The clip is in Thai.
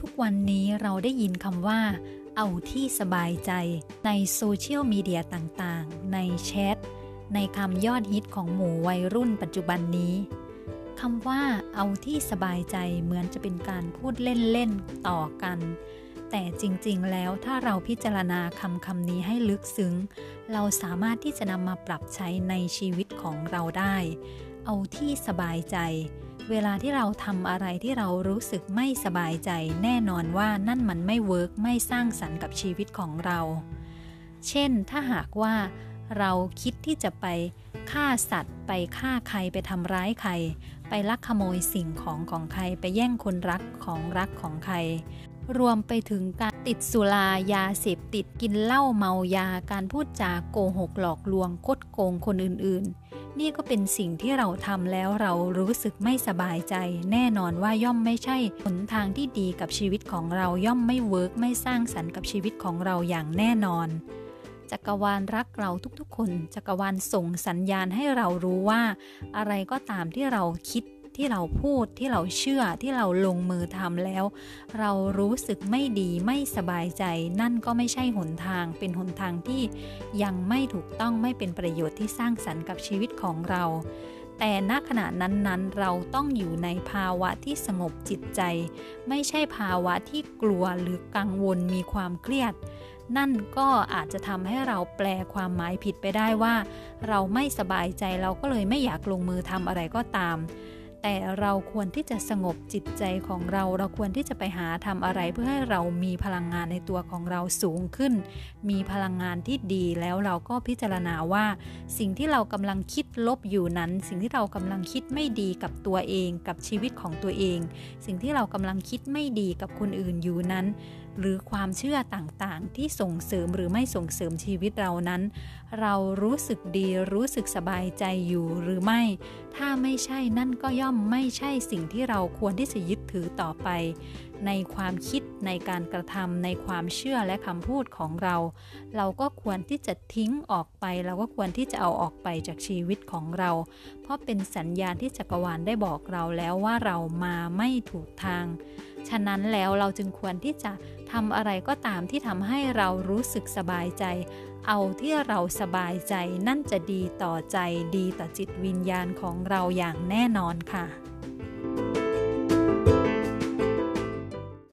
ทุกวันนี้เราได้ยินคำว่า เอาที่สบายใจในโซเชียลมีเดียต่างๆ ในแชท ในคำยอดฮิตของหมู่วัยรุ่นปัจจุบันนี้คำว่าเอาที่สบายใจเหมือนจะเป็นการพูดเล่นๆ ต่อกัน แต่จริงๆ แล้วถ้าเราพิจารณาคำคำนี้ให้ลึกซึ้ง เราสามารถที่จะนำมาปรับใช้ในชีวิตของเราได้ เอาที่สบายใจ เวลาที่เราทำอะไรที่เรารู้สึกไม่สบายใจแน่นอนว่านั่นมันไม่เวิร์กไม่สร้างสรรค์กับชีวิตของเรา เช่น ถ้าหากว่าเราคิดที่จะไปฆ่าสัตว์ ไปฆ่าใครไปทำร้ายใคร ไปลักขโมยสิ่งของของใคร ไปแย่งคนรักของรักของใคร รวมไปถึงการติดสุรายาเสพติดกินเหล้าเมายาการพูดจาโกหกหลอกลวงคดโกงคนอื่นๆ นี่ก็เป็นสิ่งที่เราทำแล้วเรารู้สึกไม่สบายใจ แน่นอนว่าย่อมไม่ใช่หนทางที่ดีกับชีวิตของเราย่อมไม่เวิร์กไม่สร้างสรรค์กับชีวิตของเราอย่างแน่นอนจักรวาลรักเราทุกๆคน จักรวาลส่งสัญญาณให้เรารู้ว่า อะไรก็ตามที่เราคิด ที่เราพูดที่เราเชื่อที่เราลงมือทำแล้ว เรารู้สึกไม่ดีไม่สบายใจ นั่นก็ไม่ใช่หนทาง เป็นหนทางที่ยังไม่ถูกต้องไม่เป็นประโยชน์ที่สร้างสรรค์กับชีวิตของเรา แต่ณขณะนั้นๆ เราต้องอยู่ในภาวะที่สงบจิตใจ ไม่ใช่ภาวะที่กลัวหรือกังวลมีความเครียดนั่นก็อาจจะทำให้เราแปลความหมายผิดไปได้ว่า เราไม่สบายใจเราก็เลยไม่อยากลงมือทำอะไรก็ตาม แต่เราควรที่จะสงบจิตใจของเรา เราควรที่จะไปหาทำอะไรเพื่อให้เรามีพลังงานในตัวของเราสูงขึ้น มีพลังงานที่ดีแล้วเราก็พิจารณาว่า สิ่งที่เรากำลังคิดลบอยู่นั้น สิ่งที่เรากำลังคิดไม่ดีกับตัวเอง กับชีวิตของตัวเอง สิ่งที่เรากำลังคิดไม่ดีกับคนอื่นอยู่นั้น หรือความเชื่อต่างๆ ที่ส่งเสริมหรือไม่ส่งเสริมชีวิตเรานั้น เรารู้สึกดีรู้สึกสบายใจอยู่หรือไม่ ถ้าไม่ใช่นั่นก็ย่อมไม่ใช่สิ่งที่เราควรที่จะยึดถือต่อไป ในความคิดในการกระทำในความเชื่อและคำพูดของเรา เราก็ควรที่จะทิ้งออกไป เราก็ควรที่จะเอาออกไปจากชีวิตของเรา เพราะเป็นสัญญาณที่จักรวาลได้บอกเราแล้วว่าเรามาไม่ถูกทาง ฉะนั้นแล้วเราจึงควรที่จะ ทำอะไรก็ตามที่ทำให้เรารู้สึกสบายใจ เอาที่เราสบายใจนั่นจะดีต่อใจดีต่อจิตวิญญาณของเราอย่างแน่นอนค่ะ